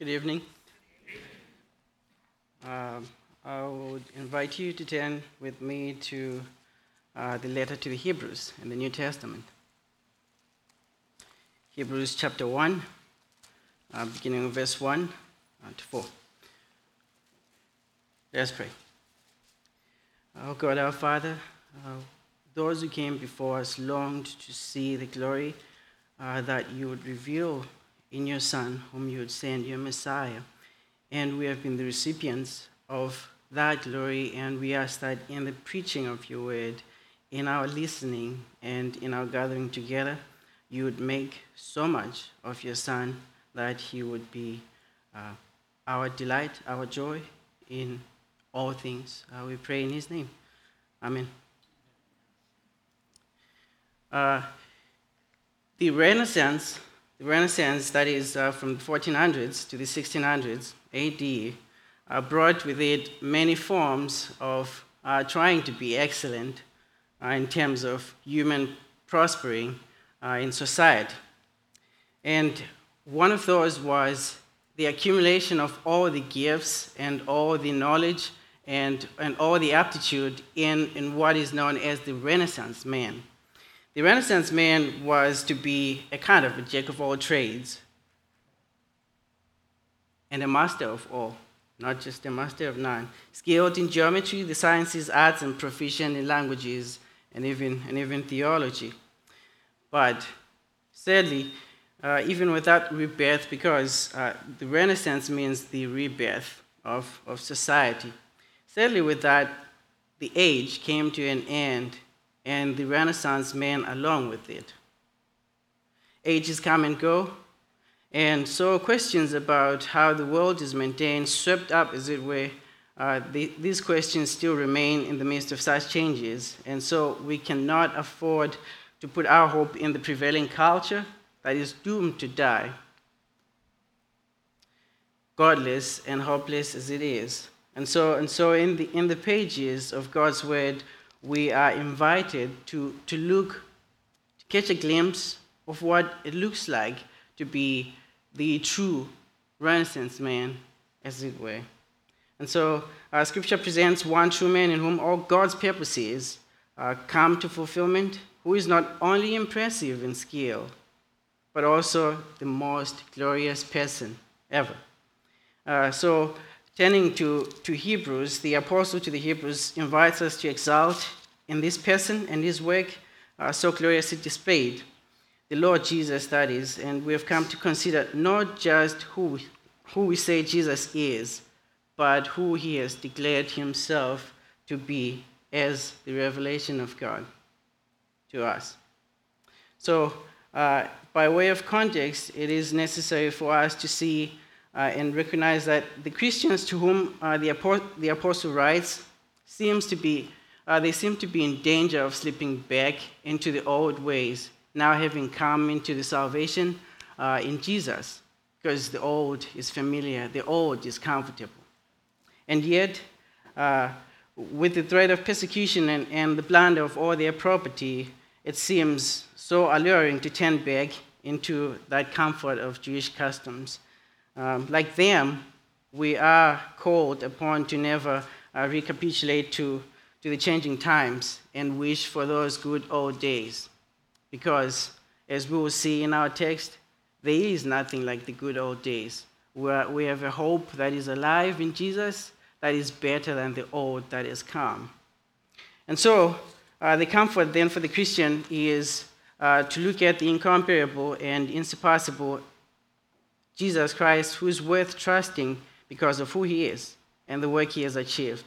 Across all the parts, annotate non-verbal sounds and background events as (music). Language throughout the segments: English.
Good evening. Um, I would invite you to turn with me to uh, the letter to the Hebrews in the New Testament. Hebrews chapter 1, uh, beginning of verse 1 uh, to 4. Let's pray. Oh God, our Father, uh, those who came before us longed to see the glory uh, that you would reveal in your Son, whom you would send, your Messiah. And we have been the recipients of that glory, and we ask that in the preaching of your word, in our listening, and in our gathering together, you would make so much of your Son that he would be uh, our delight, our joy in all things. Uh, we pray in his name. Amen. Uh, the Renaissance the Renaissance, that is uh, from the 1400s to the 1600s AD, uh, brought with it many forms of uh, trying to be excellent uh, in terms of human prospering uh, in society. And one of those was the accumulation of all the gifts and all the knowledge and, and all the aptitude in, in what is known as the Renaissance man. The Renaissance man was to be a kind of a jack of all trades and a master of all, not just a master of none. Skilled in geometry, the sciences, arts, and proficient in languages and even, and even theology. But sadly, uh, even without rebirth, because uh, the Renaissance means the rebirth of, of society. Sadly, with that, the age came to an end and the Renaissance man along with it. Ages come and go, and so questions about how the world is maintained, swept up as it were, uh, the, these questions still remain in the midst of such changes, and so we cannot afford to put our hope in the prevailing culture that is doomed to die, godless and hopeless as it is. And so, and so in, the, in the pages of God's Word, we are invited to, to look, to catch a glimpse of what it looks like to be the true Renaissance man, as it were. And so, uh, Scripture presents one true man in whom all God's purposes uh, come to fulfillment, who is not only impressive in skill, but also the most glorious person ever. Uh, so, Turning to, to Hebrews, the apostle to the Hebrews invites us to exalt in this person and his work uh, so gloriously displayed, the Lord Jesus, that is, and we have come to consider not just who, who we say Jesus is, but who he has declared himself to be as the revelation of God to us. So, uh, by way of context, it is necessary for us to see and recognize that the Christians to whom uh, the, apostle, the apostle writes seems to be, uh, they seem to be in danger of slipping back into the old ways, now having come into the salvation uh, in Jesus, because the old is familiar, the old is comfortable. And yet, uh, with the threat of persecution and, and the plunder of all their property, it seems so alluring to turn back into that comfort of Jewish customs. Um, like them, we are called upon to never uh, recapitulate to, to the changing times and wish for those good old days. Because, as we will see in our text, there is nothing like the good old days. We have a hope that is alive in Jesus that is better than the old that has come. And so, uh, the comfort then for the Christian is uh, to look at the incomparable and insurpassable Jesus Christ, who is worth trusting because of who he is and the work he has achieved.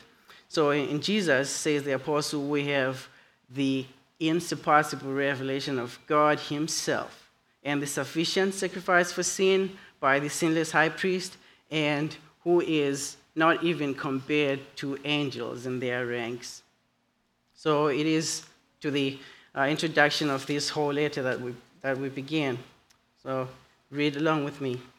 So in Jesus, says the apostle, we have the insurpassable revelation of God himself and the sufficient sacrifice for sin by the sinless high priest, and who is not even compared to angels in their ranks. So it is to the uh, introduction of this whole letter that we, that we begin. So Read along with me,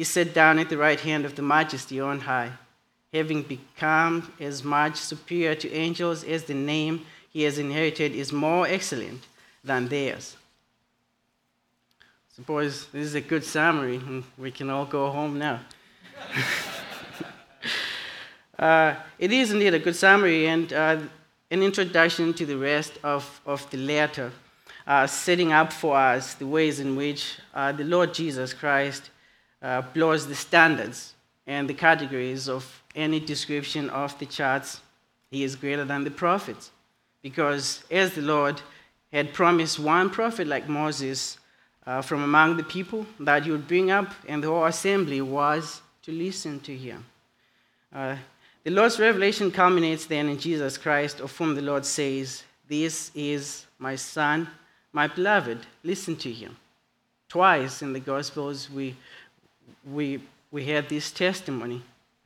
he sat down at the right hand of the majesty on high, having become as much superior to angels as the name he has inherited is more excellent than theirs. Suppose this is a good summary, and we can all go home now. (laughs) uh, it is indeed a good summary and uh, an introduction to the rest of, of the letter, uh, setting up for us the ways in which uh, the Lord Jesus Christ uh, blows the standards and the categories of any description of the charts. He is greater than the prophets. Because as the Lord had promised one prophet like Moses uh, from among the people that he would bring up, and the whole assembly was to listen to him. Uh, the Lord's revelation culminates then in Jesus Christ, of whom the Lord says, This is my Son, my beloved, listen to him. Twice in the Gospels, we, we, we had this testimony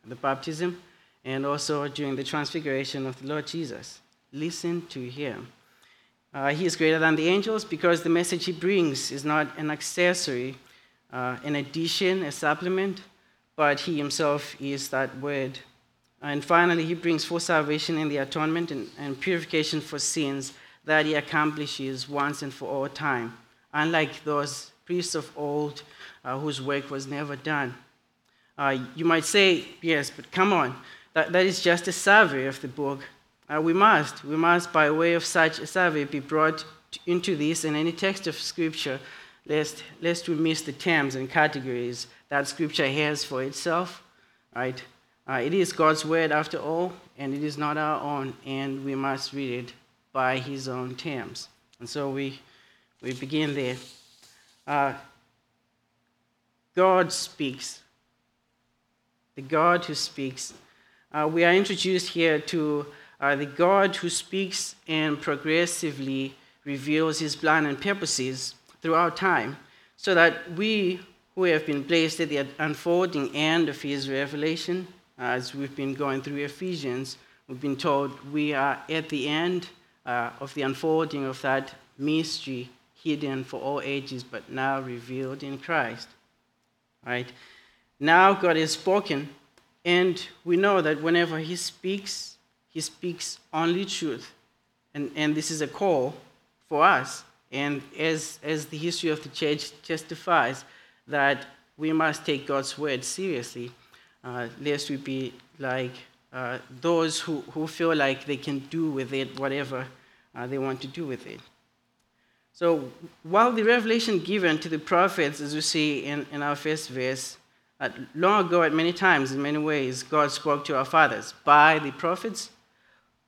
the baptism and also during the transfiguration of the Lord Jesus. Listen to him. Uh, he is greater than the angels because the message he brings is not an accessory, uh, an addition, a supplement, but he himself is that word. And finally, he brings full salvation in the atonement and, and purification for sins that he accomplishes once and for all time, unlike those priests of old uh, whose work was never done. Uh, you might say, yes, but come on, that, that is just a survey of the book. Uh, we must, we must, by way of such a survey, be brought into this and any text of Scripture, lest, lest we miss the terms and categories that Scripture has for itself. Right? Uh, it is God's word after all, and it is not our own, and we must read it by His own terms. And so we, we begin there. Uh, God speaks. The God who speaks. Uh, we are introduced here to uh, the God who speaks and progressively reveals his plan and purposes throughout time, so that we who have been placed at the unfolding end of his revelation, as we've been going through Ephesians, we've been told we are at the end uh, of the unfolding of that mystery hidden for all ages, but now revealed in Christ. Right? Now God has spoken, and we know that whenever He speaks, he speaks only truth. And, and this is a call for us. And as, as the history of the church testifies, that we must take God's word seriously, uh, lest we be like uh, those who, who feel like they can do with it whatever uh, they want to do with it. So, while the revelation given to the prophets, as we see in, in our first verse, uh, long ago, at many times, in many ways, God spoke to our fathers by the prophets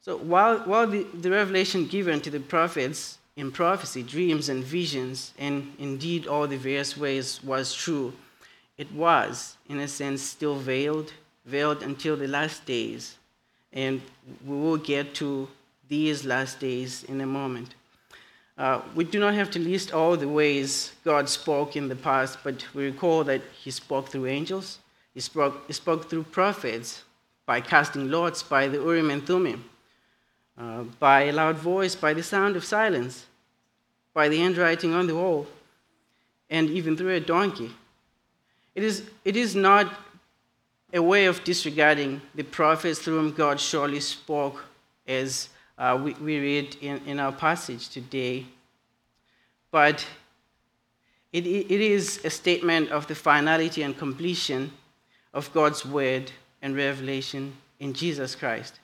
so while, while the, the revelation given to the prophets in prophecy, dreams, and visions, and indeed all the various ways was true, it was, in a sense, still veiled, veiled until the last days. And we will get to these last days in a moment. Uh, we do not have to list all the ways God spoke in the past, but we recall that He spoke through angels, He spoke, he spoke through prophets, by casting lots, by the Urim and Thummim uh, by a loud voice, by the sound of silence, by the handwriting on the wall, and even through a donkey. It is, it is not a way of disregarding the prophets through whom God surely spoke, as uh, we, we read in, in our passage today. But it, it is a statement of the finality and completion of God's word and revelation in Jesus Christ.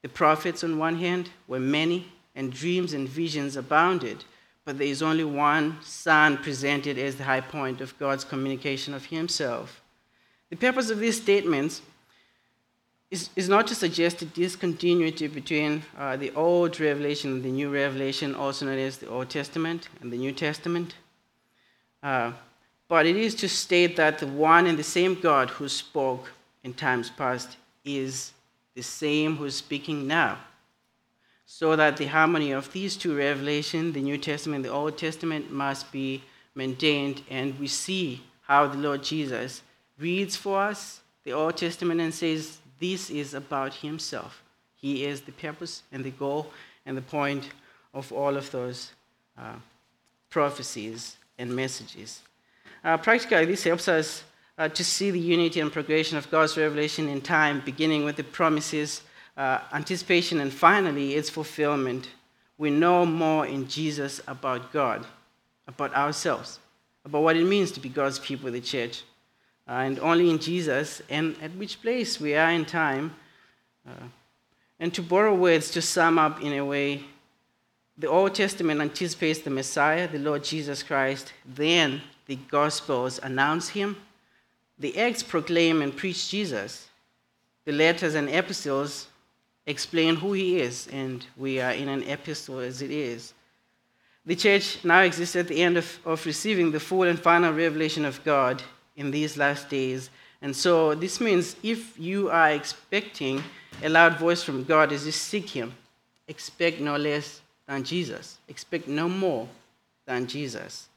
The prophets, on one hand, were many, and dreams and visions abounded, but there is only one Son presented as the high point of God's communication of Himself. The purpose of these statements is, is not to suggest a discontinuity between uh, the Old Revelation and the New Revelation, also known as the Old Testament and the New Testament. Uh, but it is to state that the one and the same God who spoke in times past is the same who's speaking now. So that the harmony of these two revelations, the New Testament and the Old Testament, must be maintained, and we see how the Lord Jesus reads for us the Old Testament and says this is about himself. He is the purpose and the goal and the point of all of those uh, prophecies and messages. Uh, practically, this helps us uh, to see the unity and progression of God's revelation in time, beginning with the promises, uh, anticipation, and finally its fulfillment. We know more in Jesus about God, about ourselves, about what it means to be God's people, the church. And only in Jesus and at which place we are in time. Uh, and to borrow words to sum up in a way, the Old Testament anticipates the Messiah, the Lord Jesus Christ. Then the Gospels announce him. The Acts proclaim and preach Jesus. The letters and epistles explain who he is, and we are in an epistle as it is. The church now exists at the end of, of receiving the full and final revelation of God in these last days. And so this means if you are expecting a loud voice from God as you seek Him, expect no less than Jesus. Expect no more than Jesus.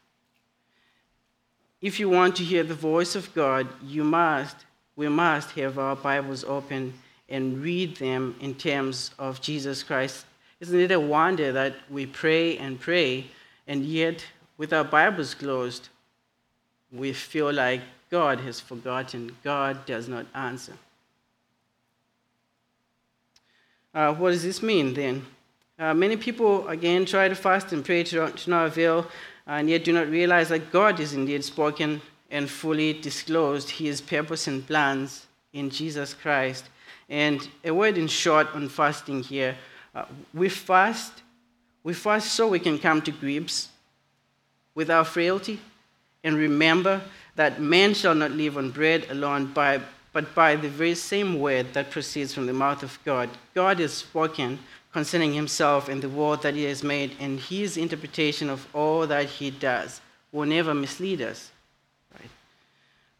If you want to hear the voice of God, you must, we must have our Bibles open and read them in terms of Jesus Christ. Isn't it a wonder that we pray and pray, and yet with our Bibles closed, we feel like God has forgotten, God does not answer. Uh, what does this mean then? Uh, many people, again, try to fast and pray to, to no avail, and yet do not realize that God is indeed spoken and fully disclosed his purpose and plans in Jesus Christ. And a word in short on fasting here uh, we fast, we fast so we can come to grips with our frailty and remember that man shall not live on bread alone, by, but by the very same word that proceeds from the mouth of God. God has spoken concerning himself and the world that he has made, and his interpretation of all that he does will never mislead us. Right?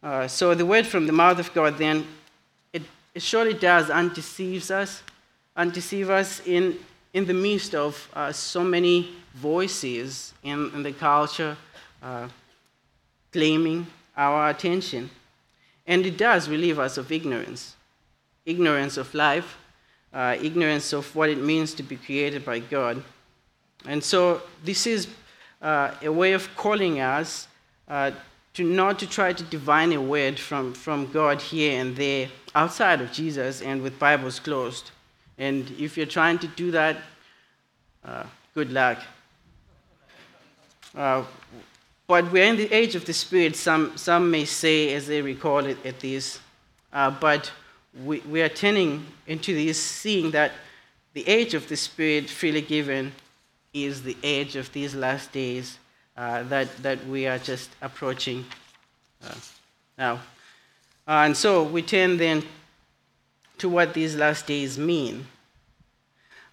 Uh, so the word from the mouth of God then, it, it surely does undeceives us, undeceive us in, in the midst of uh, so many voices in, in the culture uh, claiming our attention. And it does relieve us of ignorance ignorance of life, uh, ignorance of what it means to be created by God. And so, this is uh, a way of calling us uh, to not to try to divine a word from, from God here and there outside of Jesus and with Bibles closed. And if you're trying to do that, uh, good luck. But we're in the age of the Spirit, some, some may say, as they recall it at this. Uh, but we, we are turning into this, seeing that the age of the Spirit freely given is the age of these last days uh, that, that we are just approaching uh, now. Uh, and so we turn then to what these last days mean.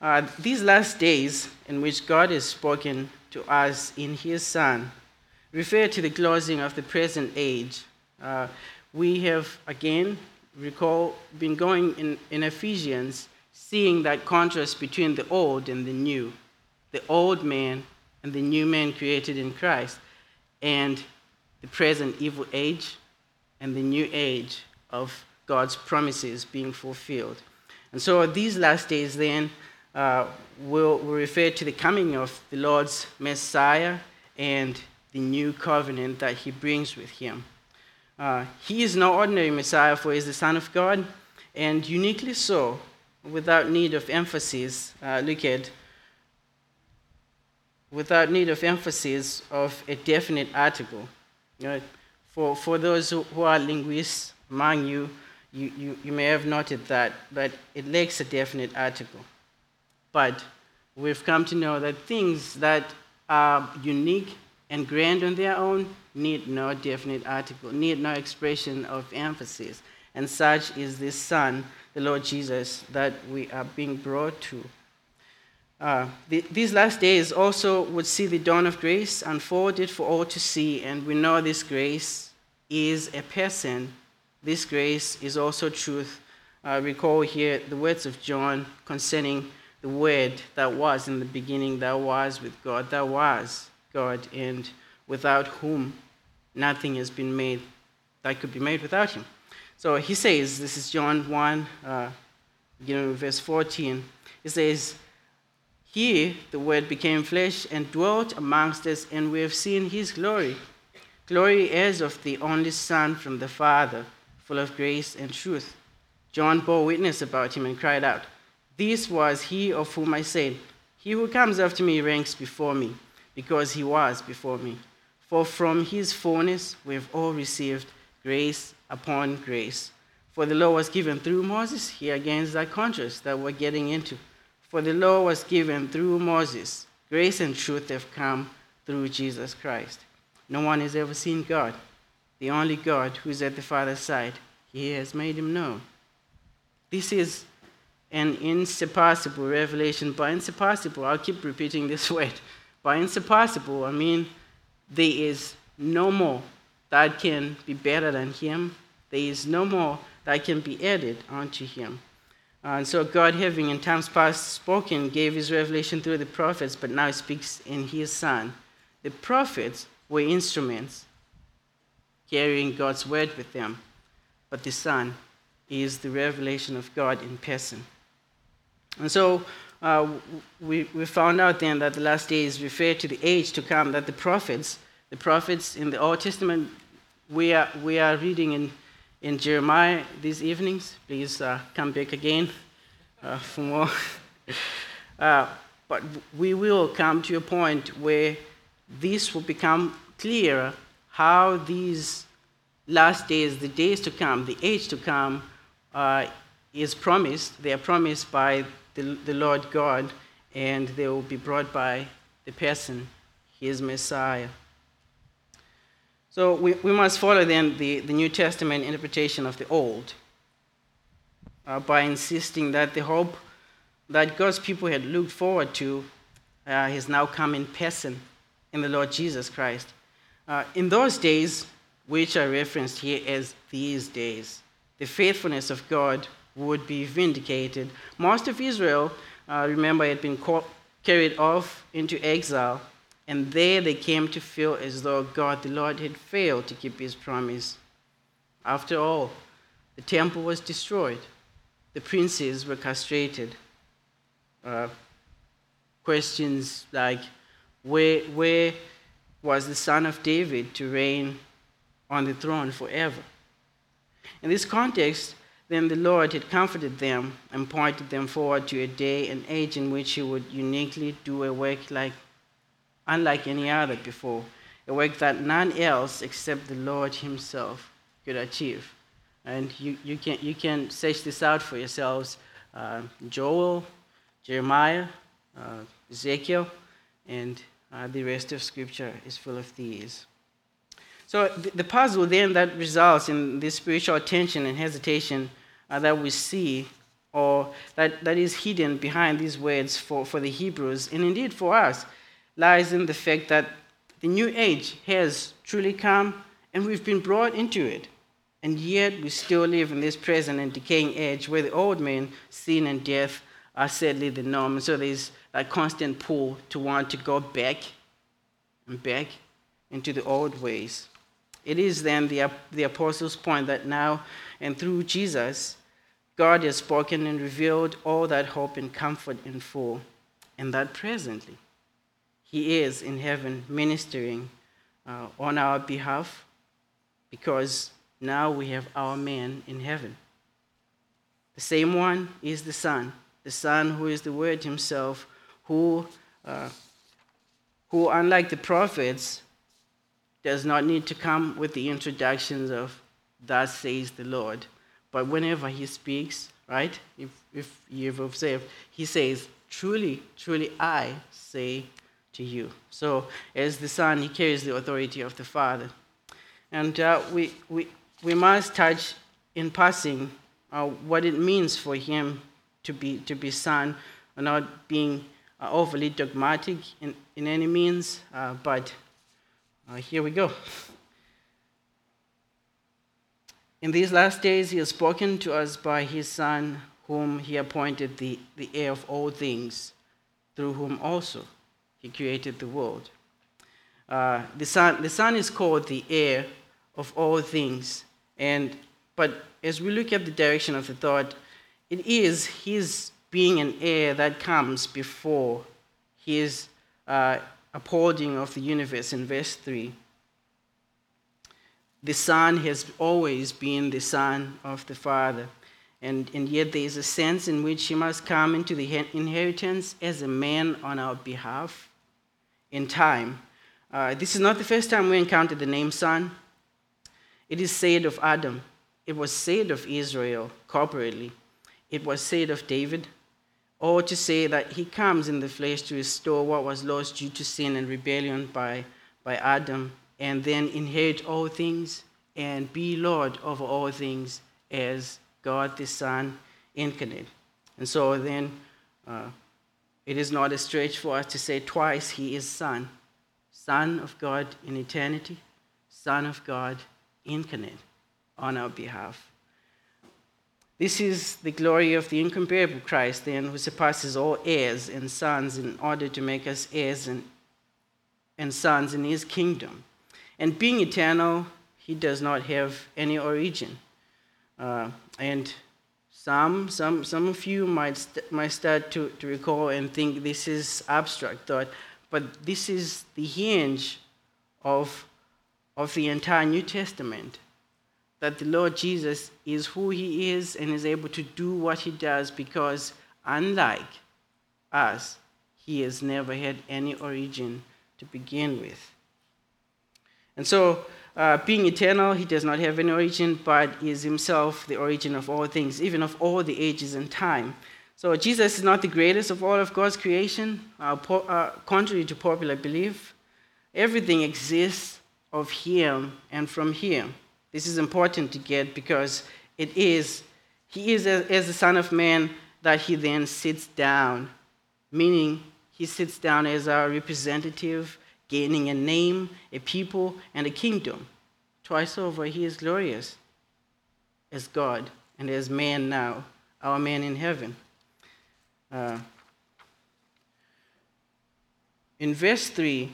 Uh, these last days in which God has spoken to us in His Son refer to the closing of the present age. Uh, we have, again, recall, been going in, in Ephesians, seeing that contrast between the old and the new, the old man and the new man created in Christ, and the present evil age and the new age of God's promises being fulfilled. And so these last days then uh, will, will refer to the coming of the Lord's Messiah and the new covenant that he brings with him. Uh, he is no ordinary Messiah, for he is the Son of God, and uniquely so, without need of emphasis. Uh, look at without need of emphasis of a definite article. You know, for, for those who, who are linguists among you, you, you, you may have noted that, but it lacks a definite article. But we've come to know that things that are unique and grand on their own need no definite article, need no expression of emphasis. And such is this Son, the Lord Jesus, that we are being brought to. Uh, the, these last days also would see the dawn of grace unfolded for all to see, and we know this grace is a person. This grace is also truth. Uh, recall here the words of John concerning the Word that was in the beginning, that was with God, that was God, and without whom nothing has been made that could be made without him. So he says, this is John 1, uh, beginning with verse 14. He says, He, the Word, became flesh and dwelt amongst us, and we have seen his glory. Glory as of the only Son from the Father, full of grace and truth. John bore witness about him and cried out, This was he of whom I said, He who comes after me ranks before me, because he was before me. For from his fullness we have all received grace upon grace. For the law was given through Moses. Here again is that contrast that we're getting into. For the law was given through Moses. Grace and truth have come through Jesus Christ. No one has ever seen God. The only God who is at the Father's side, he has made him known. This is an insurpassable revelation. By insurpassable, I'll keep repeating this (laughs) word. By insurpassable, I mean there is no more that can be better than him. There is no more that can be added unto him. And so God, having in times past spoken, gave his revelation through the prophets, but now he speaks in his Son. The prophets were instruments carrying God's word with them, but the Son is the revelation of God in person. And so uh, we, we found out then that the last days refer to the age to come, that the prophets, the prophets in the Old Testament, we are, we are reading in, in Jeremiah these evenings. Please uh, come back again uh, for more. (laughs) Uh, but we will come to a point where this will become clearer how these last days, the days to come, the age to come, uh, is promised. They are promised by the, the Lord God, and they will be brought by the person, his Messiah. So we, we must follow then the, the New Testament interpretation of the Old uh, by insisting that the hope that God's people had looked forward to uh, has now come in person in the Lord Jesus Christ. Uh, in those days, which are referenced here as these days, the faithfulness of God would be vindicated. Most of Israel, uh, remember, had been caught, carried off into exile, and there they came to feel as though God, the Lord, had failed to keep his promise. After all, the temple was destroyed, the princes were castrated. Uh, questions like, where, where was the son of David to reign on the throne forever? In this context, then the Lord had comforted them and pointed them forward to a day and age in which He would uniquely do a work like, unlike any other before, a work that none else except the Lord Himself could achieve. And you, you, can, you can search this out for yourselves. Uh, Joel, Jeremiah, uh, Ezekiel, and uh, the rest of Scripture is full of these. So the, puzzle then that results in this spiritual tension and hesitation uh, that we see, or that, that is hidden behind these words for, for the Hebrews, and indeed for us, lies in the fact that the new age has truly come and we've been brought into it. And yet we still live in this present and decaying age where the old man, sin and death are sadly the norm. So there's that constant pull to want to go back and back into the old ways. It is then the, the apostles' point that now and through Jesus, God has spoken and revealed all that hope and comfort in full, and that presently He is in heaven ministering uh, on our behalf because now we have our man in heaven. The same one is the Son, the Son who is the Word Himself, who, uh, who unlike the prophets, does not need to come with the introductions of, Thus says the Lord. But whenever he speaks, right, if, if you've observed, he says, Truly, truly, I say to you. So, as the Son, he carries the authority of the Father. And uh, we, we, we must touch in passing uh, what it means for him to be, to be Son, not being uh, overly dogmatic in, in any means, uh, but uh, here we go. In these last days, he has spoken to us by his Son, whom he appointed the, the heir of all things, through whom also he created the world. Uh, the, son, the Son is called the heir of all things. And, but as we look at the direction of the thought, it is his being an heir that comes before his uh, upholding of the universe in verse 3. The Son has always been the Son of the Father. And, and yet there is a sense in which he must come into the inheritance as a man on our behalf in time. Uh, this is not the first time we encounter the name Son. It is said of Adam, it was said of Israel corporately, it was said of David, or to say that he comes in the flesh to restore what was lost due to sin and rebellion by, by Adam, and then inherit all things and be Lord over all things as God the Son incarnate. And so then uh, it is not a stretch for us to say twice He is Son, Son of God in eternity, Son of God incarnate on our behalf. This is the glory of the incomparable Christ, then, who surpasses all heirs and sons in order to make us heirs and, and sons in his kingdom. And being eternal, he does not have any origin. Uh, and some, some, some of you might, st- might start to, to recall and think this is abstract thought, but this is the hinge of, of the entire New Testament. That the Lord Jesus is who he is and is able to do what he does because, unlike us, he has never had any origin to begin with. And so, uh, being eternal, he does not have any origin, but is himself the origin of all things, even of all the ages and time. So Jesus is not the greatest of all of God's creation, uh, po- uh, contrary to popular belief. Everything exists of him and from him. This is important to get because it is, he is as, the Son of Man that he then sits down, meaning he sits down as our representative gaining a name, a people, and a kingdom. Twice over, he is glorious as God and as man now, our man in heaven. Uh, in verse 3,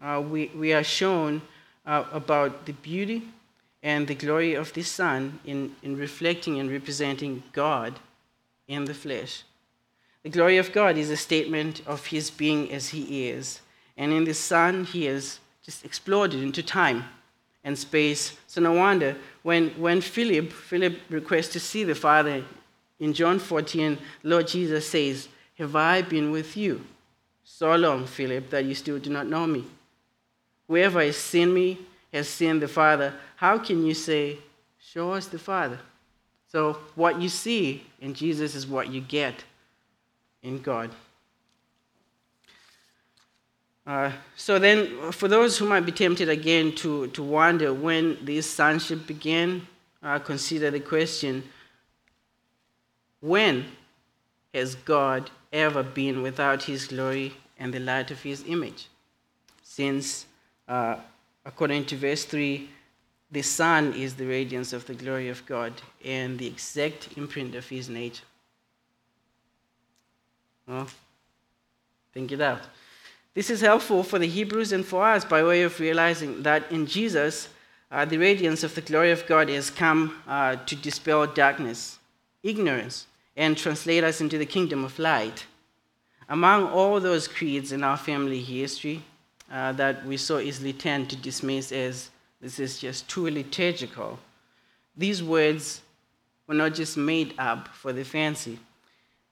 uh, we, we are shown uh, about the beauty and the glory of the Son in, in reflecting and representing God in the flesh. The glory of God is a statement of his being as he is. And in the Son, he has just exploded into time and space. So no wonder when, when Philip, Philip requests to see the Father in John 14, Lord Jesus says, Have I been with you so long, Philip, that you still do not know me? Whoever has seen me has seen the Father. How can you say, Show us the Father? So, what you see in Jesus is what you get in God. Uh, so then, for those who might be tempted again to, to wonder when this sonship began, uh, consider the question when has God ever been without his glory and the light of his image? Since, uh, according to verse 3, the Son is the radiance of the glory of God and the exact imprint of his nature. Well, think it out. This is helpful for the Hebrews and for us by way of realizing that in Jesus, uh, the radiance of the glory of God has come uh, to dispel darkness, ignorance, and translate us into the kingdom of light. Among all those creeds in our family history uh, that we so easily tend to dismiss as this is just too liturgical, these words were not just made up for the fancy.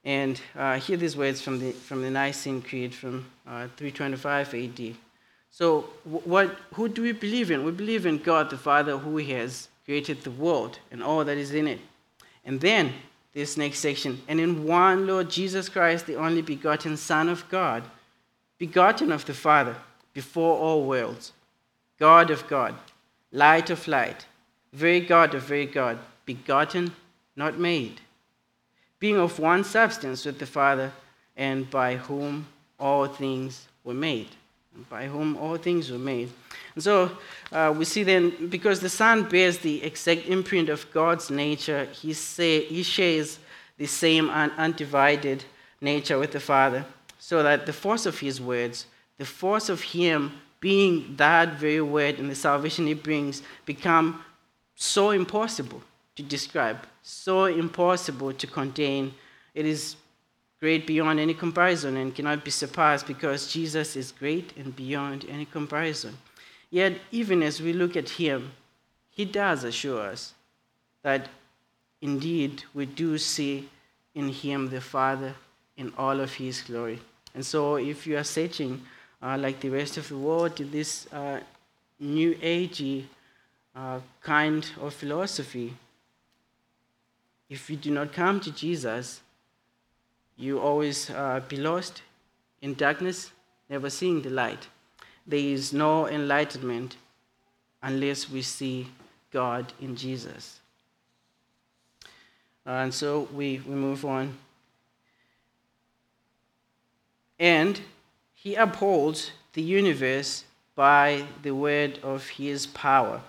And uh, hear these words from the, from the Nicene Creed from uh, 325 AD. So, what, who do we believe in? We believe in God the Father who has created the world and all that is in it. And then, this next section, and in one Lord Jesus Christ, the only begotten Son of God, begotten of the Father before all worlds, God of God, light of light, very God of very God, begotten, not made being of one substance with the Father, and by whom all things were made. By whom all things were made. And so uh, we see then, because the Son bears the exact imprint of God's nature, he, say, he shares the same un- undivided nature with the Father, so that the force of his words, the force of him being that very word and the salvation he brings, become so impossible to describe, so impossible to contain. It is great beyond any comparison and cannot be surpassed because Jesus is great and beyond any comparison. Yet, even as we look at him, he does assure us that indeed we do see in him the Father in all of his glory. And so, if you are searching, uh, like the rest of the world, in this uh, new agey uh, kind of philosophy, if you do not come to Jesus, you always uh, be lost in darkness, never seeing the light. There is no enlightenment unless we see God in Jesus. And so we, we move on. And he upholds the universe by the word of his power.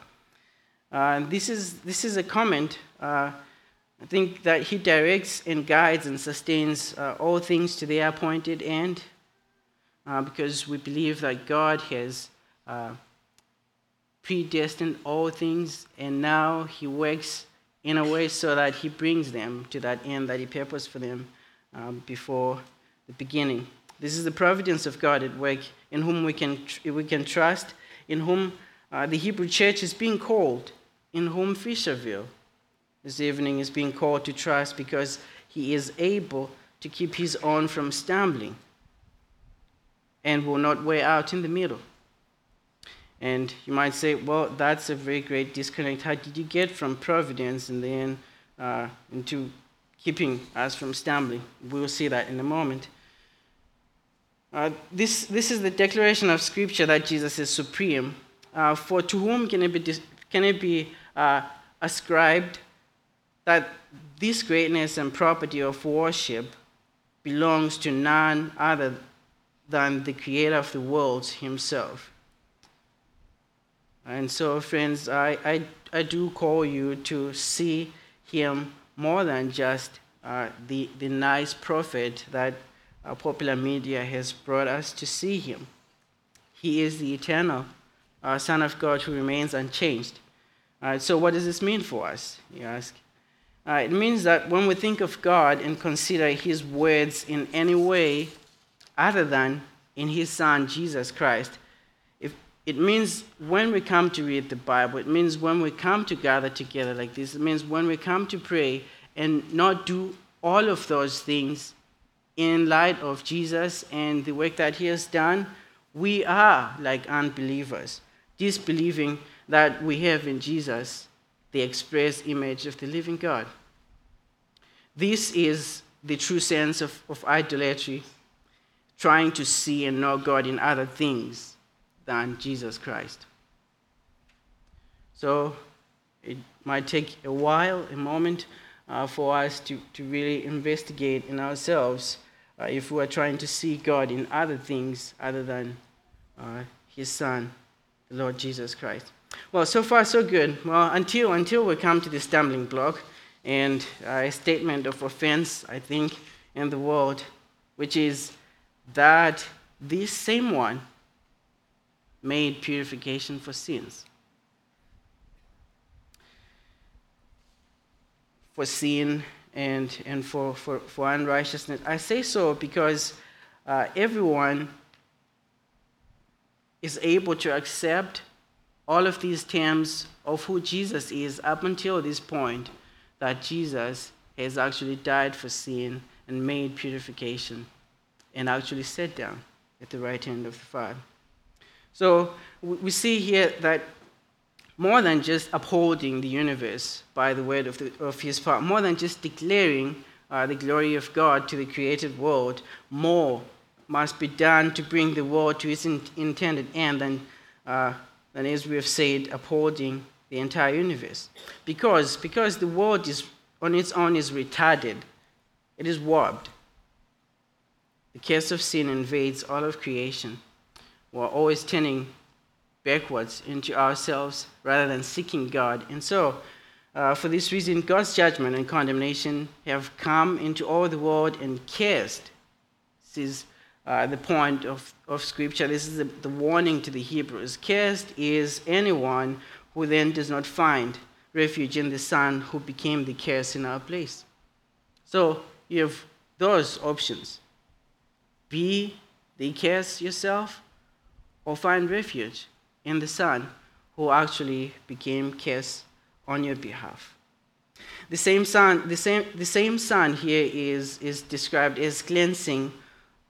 Uh, this, is, this is a comment. Uh, I think that he directs and guides and sustains uh, all things to their appointed end uh, because we believe that God has uh, predestined all things and now he works in a way so that he brings them to that end that he purposed for them um, before the beginning. This is the providence of God at work in whom we can, we can trust, in whom uh, the Hebrew church is being called, in whom Fisherville this evening is being called to trust because he is able to keep his own from stumbling and will not wear out in the middle. And you might say, well, that's a very great disconnect. How did you get from providence and then uh, into keeping us from stumbling? We'll see that in a moment. Uh, this, this is the declaration of Scripture that Jesus is supreme. Uh, for to whom can it be, can it be uh, ascribed that this greatness and property of worship belongs to none other than the creator of the world himself? And so, friends, I, I, I do call you to see him more than just uh, the, the nice prophet that our popular media has brought us to see him. He is the eternal uh, Son of God who remains unchanged. Uh, so, what does this mean for us, you ask? Uh, it means that when we think of God and consider his words in any way other than in his Son, Jesus Christ, if, it means when we come to read the Bible, it means when we come to gather together like this, it means when we come to pray and not do all of those things in light of Jesus and the work that he has done, we are like unbelievers, disbelieving that we have in Jesus the express image of the living God. This is the true sense of, of idolatry, trying to see and know God in other things than Jesus Christ. So it might take a while, a moment, uh, for us to, to really investigate in ourselves uh, if we are trying to see God in other things other than uh, His Son, the Lord Jesus Christ. Well, so far so good. Well, until until we come to the stumbling block and a statement of offense, I think, in the world, which is that this same one made purification for sins. For sin and, and for, for, for unrighteousness. I say so because uh, everyone is able to accept all of these terms of who Jesus is up until this point that Jesus has actually died for sin and made purification and actually sat down at the right hand of the Father. So we see here that more than just upholding the universe by the word of, the, of his power, more than just declaring uh, the glory of God to the created world, more must be done to bring the world to its in, intended end than, uh, than, as we have said, upholding the entire universe. Because, because the world is, on its own is retarded, it is warped. The curse of sin invades all of creation. We're always turning backwards into ourselves rather than seeking God. And so, uh, for this reason, God's judgment and condemnation have come into all the world and cast. This is uh, the point of, of Scripture. This is the, the warning to the Hebrews. Cursed is anyone who then does not find refuge in the Son who became the curse in our place. So you have those options be the curse yourself, or find refuge in the Son who actually became curse on your behalf. The same son, the same, the same son here is, is described as cleansing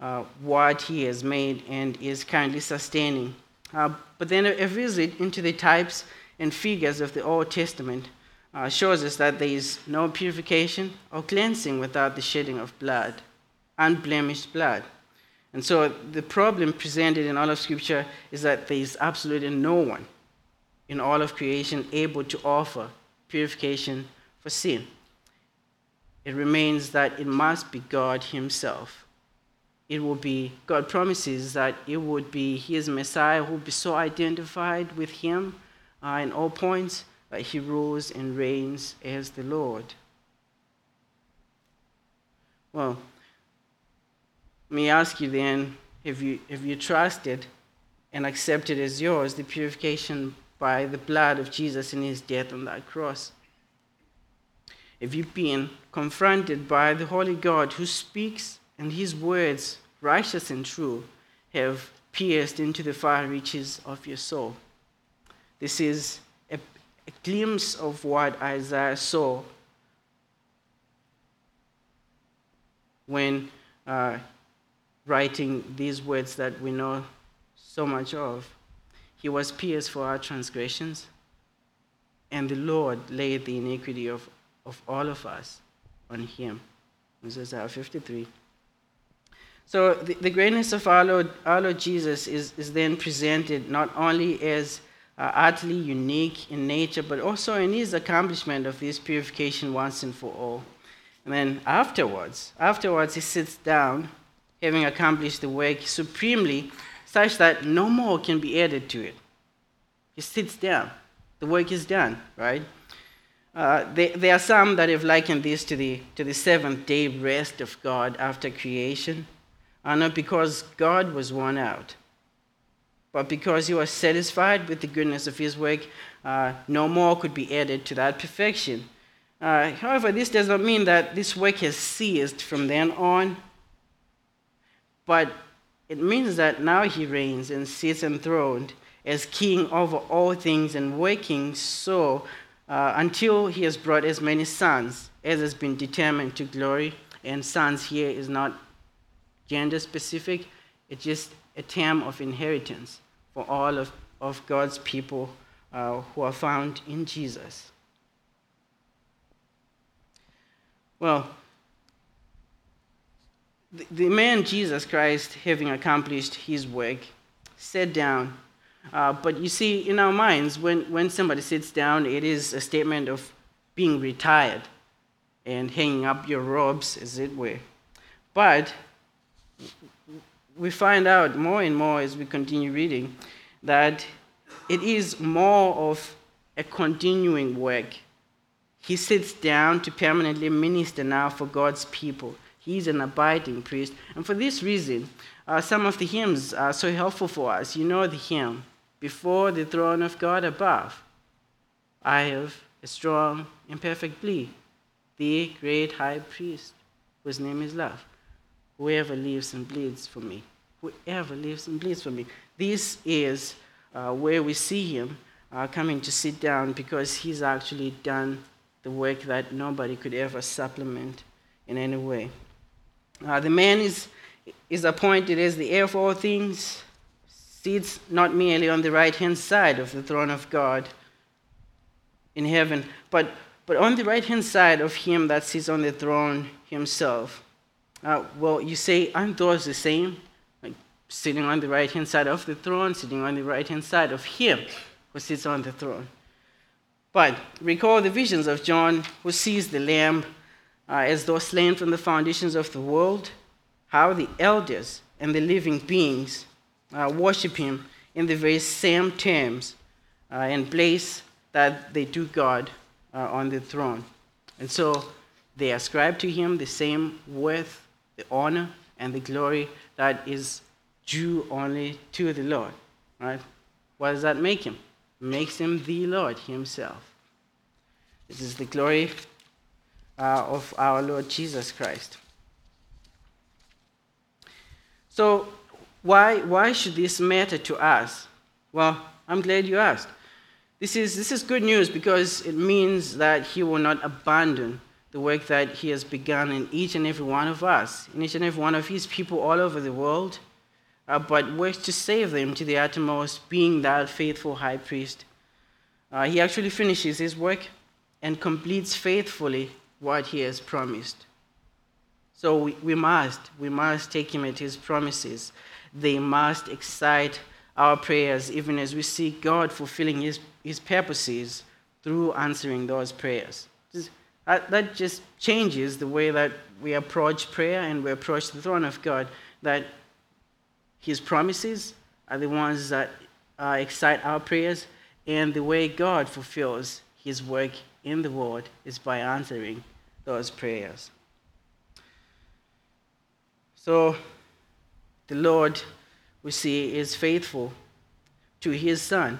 uh, what he has made and is currently sustaining. Uh, but then a visit into the types and figures of the Old Testament uh, shows us that there is no purification or cleansing without the shedding of blood, unblemished blood. And so the problem presented in all of Scripture is that there is absolutely no one in all of creation able to offer purification for sin. It remains that it must be God Himself. It will be, God promises that it would be His Messiah who will be so identified with Him uh, in all points that He rules and reigns as the Lord. Well, let me ask you then have you, have you trusted and accepted as yours the purification by the blood of Jesus in his death on that cross? Have you been confronted by the Holy God who speaks and his words, righteous and true, have pierced into the far reaches of your soul? This is a, a glimpse of what Isaiah saw when uh, writing these words that we know so much of. He was pierced for our transgressions, and the Lord laid the iniquity of, of all of us on him. This is Isaiah 53. So the, the greatness of our Lord, our Lord Jesus is, is then presented not only as uh, utterly unique in nature, but also in his accomplishment of this purification once and for all. And then afterwards, afterwards he sits down having accomplished the work supremely, such that no more can be added to it. He sits down. The work is done, right? Uh, there, there, are some that have likened this to the, to the seventh day rest of God after creation, uh, not because God was worn out, but because he was satisfied with the goodness of his work, uh, no more could be added to that perfection. Uh, however, this does not mean that this work has ceased from then on. But it means that now he reigns and sits enthroned as king over all things and working so uh, until he has brought as many sons as has been determined to glory. And sons here is not gender specific, it's just a term of inheritance for all of, of God's people uh, who are found in Jesus. Well, the, man Jesus Christ, having accomplished his work, sat down. Uh, but you see, in our minds, when, when somebody sits down, it is a statement of being retired and hanging up your robes, as it were. But we find out more and more as we continue reading that it is more of a continuing work. He sits down to permanently minister now for God's people. He's an abiding priest. And for this reason, uh, some of the hymns are so helpful for us. You know the hymn, Before the throne of God above, I have a strong and perfect plea, the great high priest, whose name is love. Whoever lives and bleeds for me, whoever lives and bleeds for me. This is uh, where we see him uh, coming to sit down because he's actually done the work that nobody could ever supplement in any way. Uh, the man is, is appointed as the heir of all things, sits not merely on the right hand side of the throne of God in heaven, but, but on the right hand side of him that sits on the throne himself. Uh, well, you say, aren't those the same? Like sitting on the right hand side of the throne, sitting on the right hand side of him who sits on the throne. But recall the visions of John who sees the Lamb uh, as though slain from the foundations of the world, how the elders and the living beings uh, worship him in the very same terms uh, and place that they do God uh, on the throne. And so they ascribe to him the same worth, the honor, and the glory that is due only to the Lord. Right? What does that make him? Makes him the Lord himself. This is the glory uh, of our Lord Jesus Christ. So, why, why should this matter to us? Well, I'm glad you asked. This is, this is good news because it means that He will not abandon the work that He has begun in each and every one of us, in each and every one of His people all over the world, uh, but works to save them to the uttermost, being that faithful high priest. Uh, he actually finishes His work and completes faithfully what He has promised. So we, we must, we must take Him at His promises. They must excite our prayers, even as we seek God fulfilling His, His purposes through answering those prayers. That, that just changes the way that we approach prayer and we approach the throne of God, that His promises are the ones that uh, excite our prayers, and the way God fulfills His work in the world is by answering those prayers. So, the Lord we see is faithful to his Son,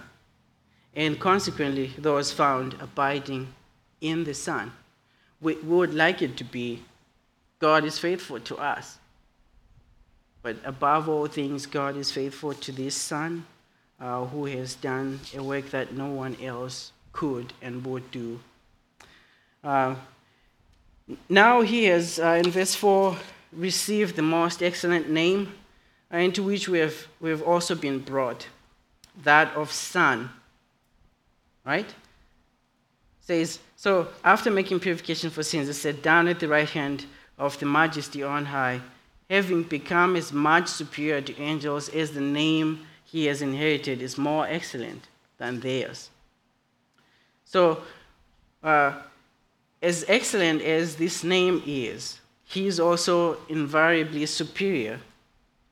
and consequently, those found abiding in the Son. We, would like it to be God is faithful to us. But above all things, God is faithful to this Son uh, who has done a work that no one else could and would do. Uh, now he has, uh, in verse 4, received the most excellent name uh, into which we have, we have also been brought, that of Son. Right? says, so after making purification for sins, it said, down at the right hand of the majesty on high, having become as much superior to angels as the name he has inherited is more excellent than theirs. So, uh, as excellent as this name is, he is also invariably superior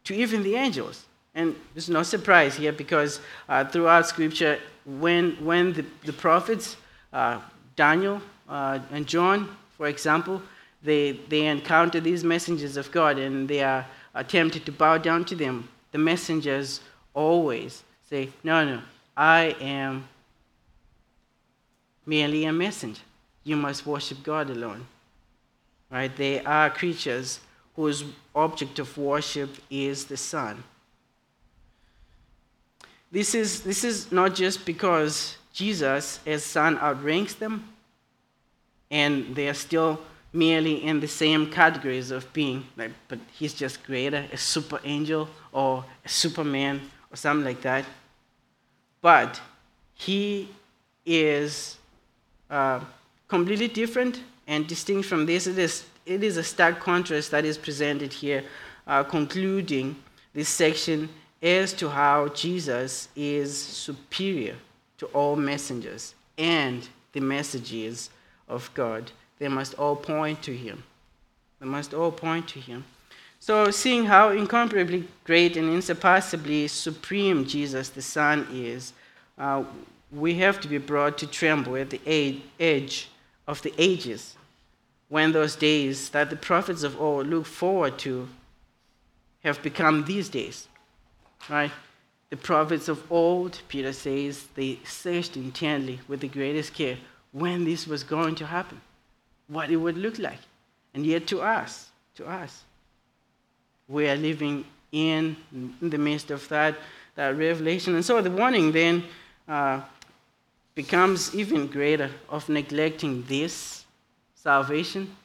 to even the angels. And there's no surprise here because uh, throughout Scripture, when, when the, the prophets, uh, Daniel uh, and John, for example, they, they encounter these messengers of God and they are tempted to bow down to them, the messengers always say, No, no, I am merely a messenger. You must worship God alone. Right? They are creatures whose object of worship is the Son. This is, this is not just because Jesus, as Son, outranks them, and they are still merely in the same categories of being, like, but he's just greater, a super angel or a superman or something like that. But he is uh, completely different and distinct from this. It is it is a stark contrast that is presented here, uh, concluding this section as to how Jesus is superior to all messengers and the messages of God. They must all point to him. They must all point to him. So, seeing how incomparably great and insurpassably supreme Jesus the Son is, uh, we have to be brought to tremble at the edge of the ages when those days that the prophets of old looked forward to have become these days. Right? The prophets of old, Peter says, they searched intently with the greatest care when this was going to happen, what it would look like. And yet to us, to us, we are living in, in the midst of that, that revelation. And so the warning then uh, becomes even greater of neglecting this salvation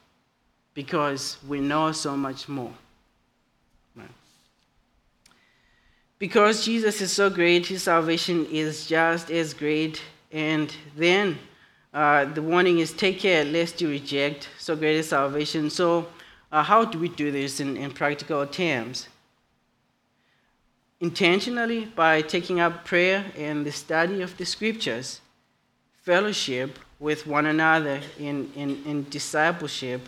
because we know so much more. Because Jesus is so great, his salvation is just as great. And then uh, the warning is take care lest you reject so great a salvation. So, uh, how do we do this in, in practical terms? Intentionally, by taking up prayer and the study of the scriptures, fellowship with one another in, in, in discipleship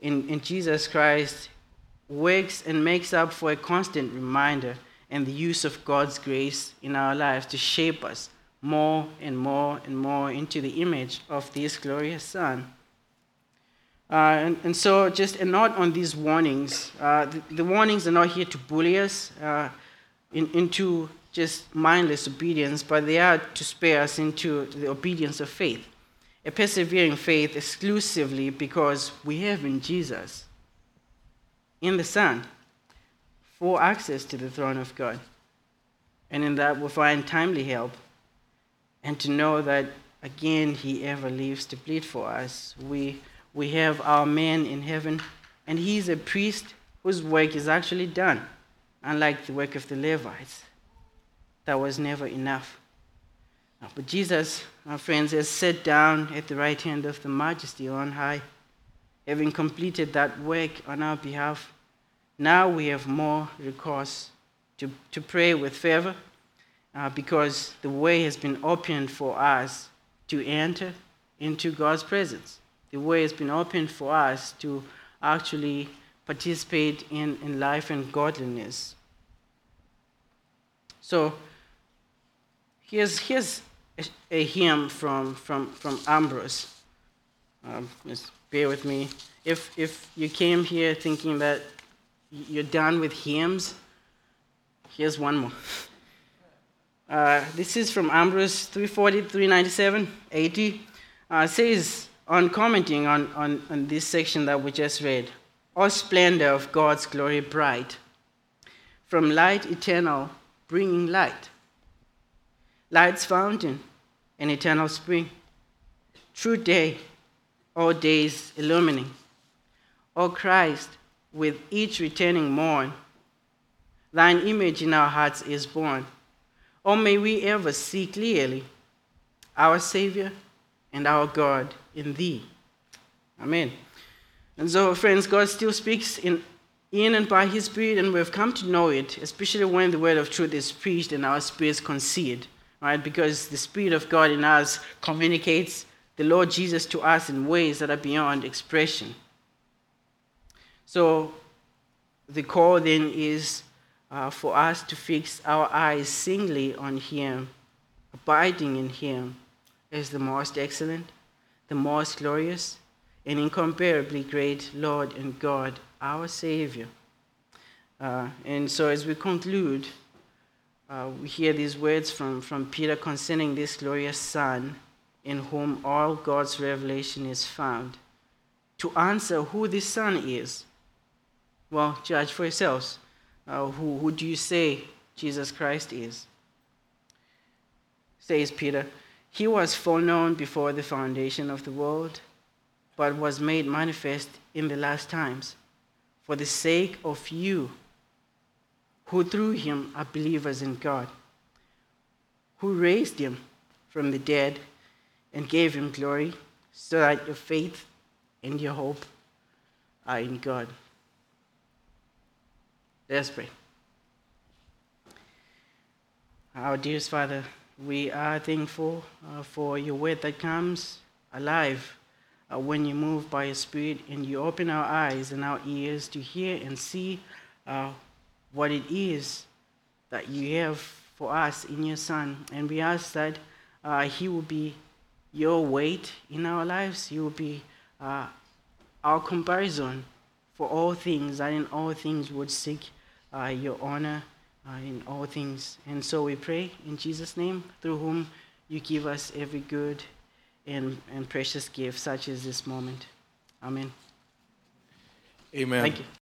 in, in Jesus Christ works and makes up for a constant reminder and the use of God's grace in our lives to shape us more and more and more into the image of this glorious Son. Uh, and, and, so, just a note on these warnings. Uh, the, the, warnings are not here to bully us uh, in, into just mindless obedience, but they are to spare us into the obedience of faith. a persevering faith exclusively because we have in Jesus, in the Son, full access to the throne of God. And in that we find timely help. And to know that, again, He ever lives to plead for us. We, we have our man in heaven, and He's a priest whose work is actually done, unlike the work of the Levites. That was never enough. But Jesus, our friends, has sat down at the right hand of the Majesty on high, having completed that work on our behalf. Now we have more recourse to, to pray with fervor uh, because the way has been opened for us to enter into God's presence. The way has been opened for us to actually participate in, in life and godliness. So here's, here's a, hymn from, from, from Ambrose. Um, just bear with me. If, if you came here thinking that you're done with hymns, here's one more. Uh, this is from Ambrose 340, 397, 80. Uh, says, on commenting on, on, on this section that we just read, all splendor of God's glory bright, from light eternal, bringing light light's fountain, an eternal spring, true day, all days illumining. O Christ, with each returning morn, thine image in our hearts is born. Oh, may we ever see clearly our Savior and our God in thee. Amen. And so, friends, God still speaks in, in and by his Spirit, and we've come to know it, especially when the word of truth is preached and our spirits concealed right? Because the Spirit of God in us communicates the Lord Jesus to us in ways that are beyond expression. So the call then is uh, for us to fix our eyes singly on Him, abiding in Him as the most excellent, the most glorious, and incomparably great Lord and God, our Savior. Uh, and so as we conclude, uh, we hear these words from, from Peter concerning this glorious Son in whom all God's revelation is found. To answer who this Son is, well, judge for yourselves. Uh, who, who do you say Jesus Christ is? Says Peter, He was foreknown before the foundation of the world, but was made manifest in the last times for the sake of you who through him are believers in God, who raised him from the dead and gave him glory, so that your faith and your hope are in God. Let's pray. Our dearest Father, we are thankful uh, for your word that comes alive uh, when you move by your Spirit and you open our eyes and our ears to hear and see uh, what it is that you have for us in your Son. And we ask that uh, He will be your weight in our lives, He will be uh, our comparison for all things, that in all things would seek uh, your honor uh, in all things. And so we pray in Jesus' name, through whom you give us every good and, and precious gift, such as this moment. Amen. Amen. Thank you.